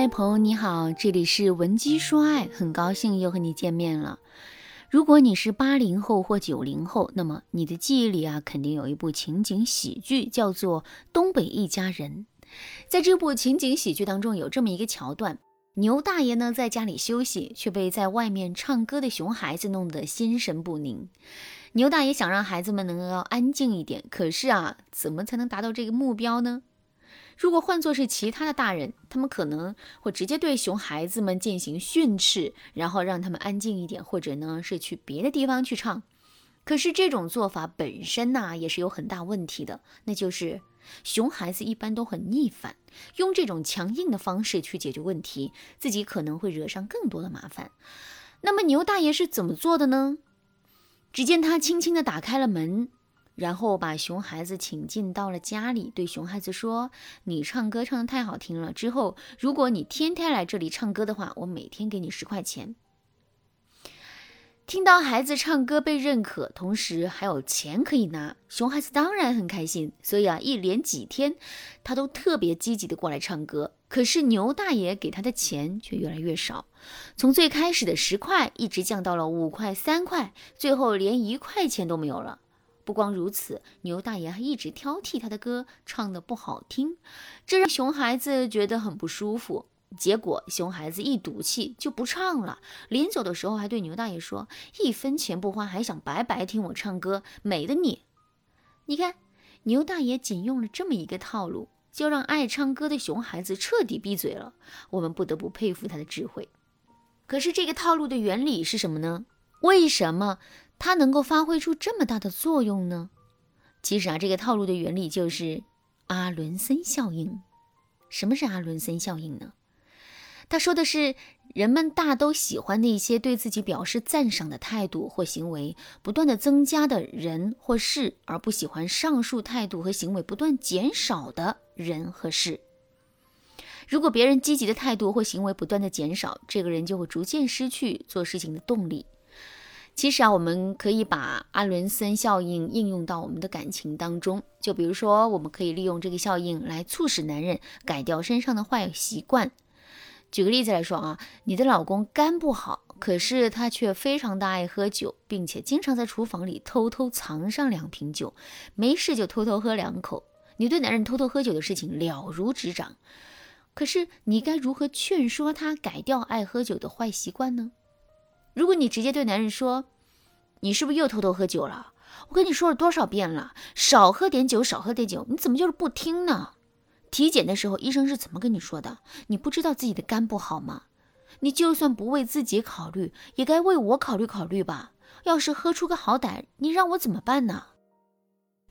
嗨，朋友你好，这里是文姬说爱，很高兴又和你见面了。如果你是八零后或九零后，那么你的记忆里啊，肯定有一部情景喜剧，叫做《东北一家人》。在这部情景喜剧当中，有这么一个桥段：牛大爷呢在家里休息，却被在外面唱歌的熊孩子弄得心神不宁。牛大爷想让孩子们能够安静一点，可是啊，怎么才能达到这个目标呢？如果换作是其他的大人，他们可能会直接对熊孩子们进行训斥，然后让他们安静一点，或者呢是去别的地方去唱。可是这种做法本身呢也是有很大问题的，那就是熊孩子一般都很逆反，用这种强硬的方式去解决问题，自己可能会惹上更多的麻烦。那么牛大爷是怎么做的呢？只见他轻轻地打开了门。然后把熊孩子请进到了家里，对熊孩子说：“你唱歌唱的太好听了。之后，如果你天天来这里唱歌的话，我每天给你十块钱。”听到孩子唱歌被认可，同时还有钱可以拿，熊孩子当然很开心。所以啊，一连几天，他都特别积极的过来唱歌。可是牛大爷给他的钱却越来越少，从最开始的十块，一直降到了五块、三块，最后连一块钱都没有了。不光如此，牛大爷还一直挑剔他的歌唱的不好听，这让熊孩子觉得很不舒服。结果熊孩子一赌气就不唱了，临走的时候还对牛大爷说：“一分钱不花，还想白白听我唱歌，美的你！”你看，牛大爷仅用了这么一个套路，就让爱唱歌的熊孩子彻底闭嘴了。我们不得不佩服他的智慧。可是这个套路的原理是什么呢？为什么？它能够发挥出这么大的作用呢？其实啊，这个套路的原理就是阿伦森效应。什么是阿伦森效应呢？他说的是，人们大都喜欢那些对自己表示赞赏的态度或行为不断的增加的人或事，而不喜欢上述态度和行为不断减少的人和事。如果别人积极的态度或行为不断的减少，这个人就会逐渐失去做事情的动力。其实啊，我们可以把阿伦森效应应用到我们的感情当中。就比如说，我们可以利用这个效应来促使男人改掉身上的坏习惯。举个例子来说啊，你的老公肝不好，可是他却非常的爱喝酒，并且经常在厨房里偷偷藏上两瓶酒，没事就偷偷喝两口。你对男人偷偷喝酒的事情了如指掌，可是你该如何劝说他改掉爱喝酒的坏习惯呢？如果你直接对男人说：“你是不是又偷偷喝酒了？我跟你说了多少遍了，少喝点酒，少喝点酒，你怎么就是不听呢？体检的时候医生是怎么跟你说的？你不知道自己的肝不好吗？你就算不为自己考虑，也该为我考虑考虑吧。要是喝出个好歹，你让我怎么办呢？”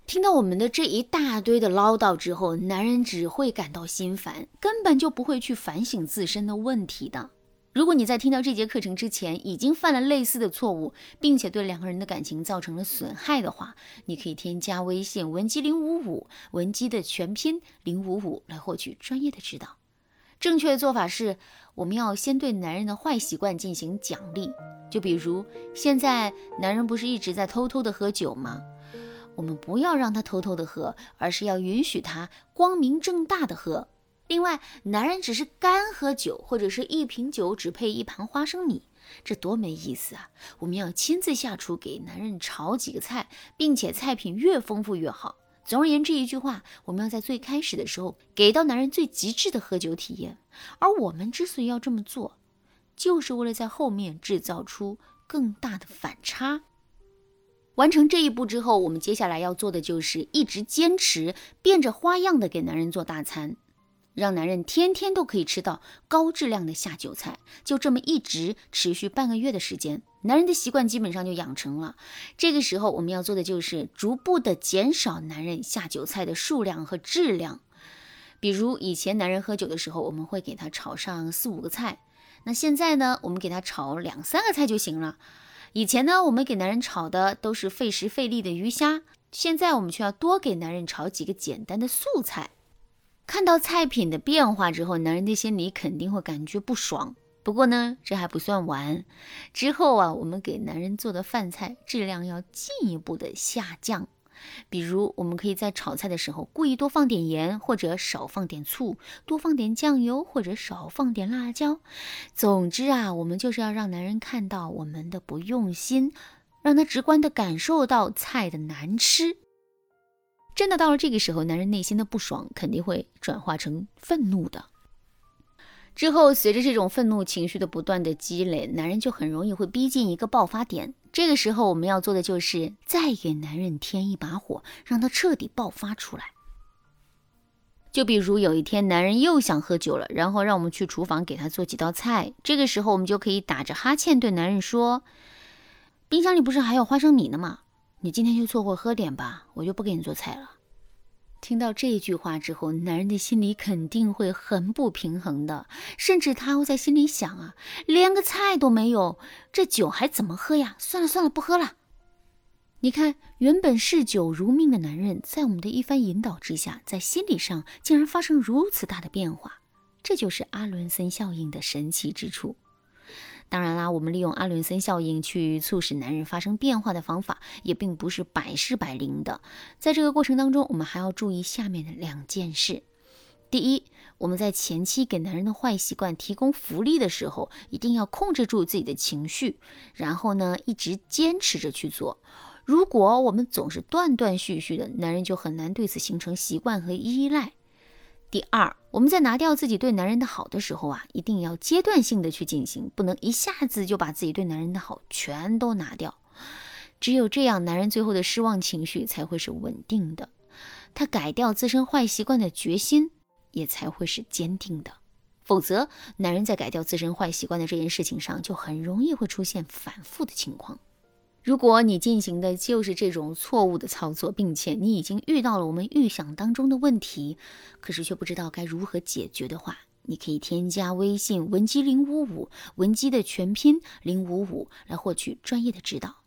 听到我们的这一大堆的唠叨之后，男人只会感到心烦，根本就不会去反省自身的问题的。如果你在听到这节课程之前已经犯了类似的错误，并且对两个人的感情造成了损害的话，你可以添加微信文姬零五五，文姬的全拼零五五来获取专业的指导。正确的做法是，我们要先对男人的坏习惯进行奖励，就比如现在男人不是一直在偷偷的喝酒吗？我们不要让他偷偷的喝，而是要允许他光明正大的喝。另外，男人只是干喝酒，或者是一瓶酒只配一盘花生米，这多没意思啊！我们要亲自下厨给男人炒几个菜，并且菜品越丰富越好。总而言之，一句话，我们要在最开始的时候给到男人最极致的喝酒体验。而我们之所以要这么做，就是为了在后面制造出更大的反差。完成这一步之后，我们接下来要做的就是一直坚持变着花样的给男人做大餐。让男人天天都可以吃到高质量的下酒菜，就这么一直持续半个月的时间，男人的习惯基本上就养成了。这个时候我们要做的就是逐步的减少男人下酒菜的数量和质量。比如以前男人喝酒的时候，我们会给他炒上四五个菜，那现在呢，我们给他炒两三个菜就行了。以前呢，我们给男人炒的都是费时费力的鱼虾，现在我们却要多给男人炒几个简单的素菜。看到菜品的变化之后，男人的心里肯定会感觉不爽。不过呢，这还不算完。之后啊，我们给男人做的饭菜质量要进一步的下降。比如，我们可以在炒菜的时候故意多放点盐，或者少放点醋；多放点酱油，或者少放点辣椒。总之啊，我们就是要让男人看到我们的不用心，让他直观的感受到菜的难吃。真的到了这个时候，男人内心的不爽肯定会转化成愤怒的。之后，随着这种愤怒情绪的不断的积累，男人就很容易会逼近一个爆发点。这个时候，我们要做的就是再给男人添一把火，让他彻底爆发出来。就比如有一天男人又想喝酒了，然后让我们去厨房给他做几道菜。这个时候，我们就可以打着哈欠对男人说：“冰箱里不是还有花生米呢吗？你今天就凑合喝点吧，我就不给你做菜了。”听到这句话之后，男人的心里肯定会很不平衡的，甚至他会在心里想啊，连个菜都没有，这酒还怎么喝呀？算了算了，不喝了。你看，原本嗜酒如命的男人，在我们的一番引导之下，在心理上竟然发生如此大的变化，这就是阿伦森效应的神奇之处。当然啦，我们利用阿伦森效应去促使男人发生变化的方法，也并不是百试百灵的。在这个过程当中，我们还要注意下面的两件事：第一，我们在前期给男人的坏习惯提供福利的时候，一定要控制住自己的情绪，然后呢，一直坚持着去做。如果我们总是断断续续的，男人就很难对此形成习惯和依赖。第二，我们在拿掉自己对男人的好的时候啊，一定要阶段性的去进行，不能一下子就把自己对男人的好全都拿掉。只有这样，男人最后的失望情绪才会是稳定的，他改掉自身坏习惯的决心也才会是坚定的。否则，男人在改掉自身坏习惯的这件事情上，就很容易会出现反复的情况。如果你进行的就是这种错误的操作，并且你已经遇到了我们预想当中的问题，可是却不知道该如何解决的话，你可以添加微信文姬零五五，文姬的全拼零五五，来获取专业的指导。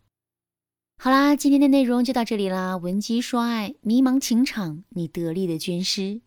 好啦，今天的内容就到这里啦，文姬说爱，迷茫情场，你得力的军师。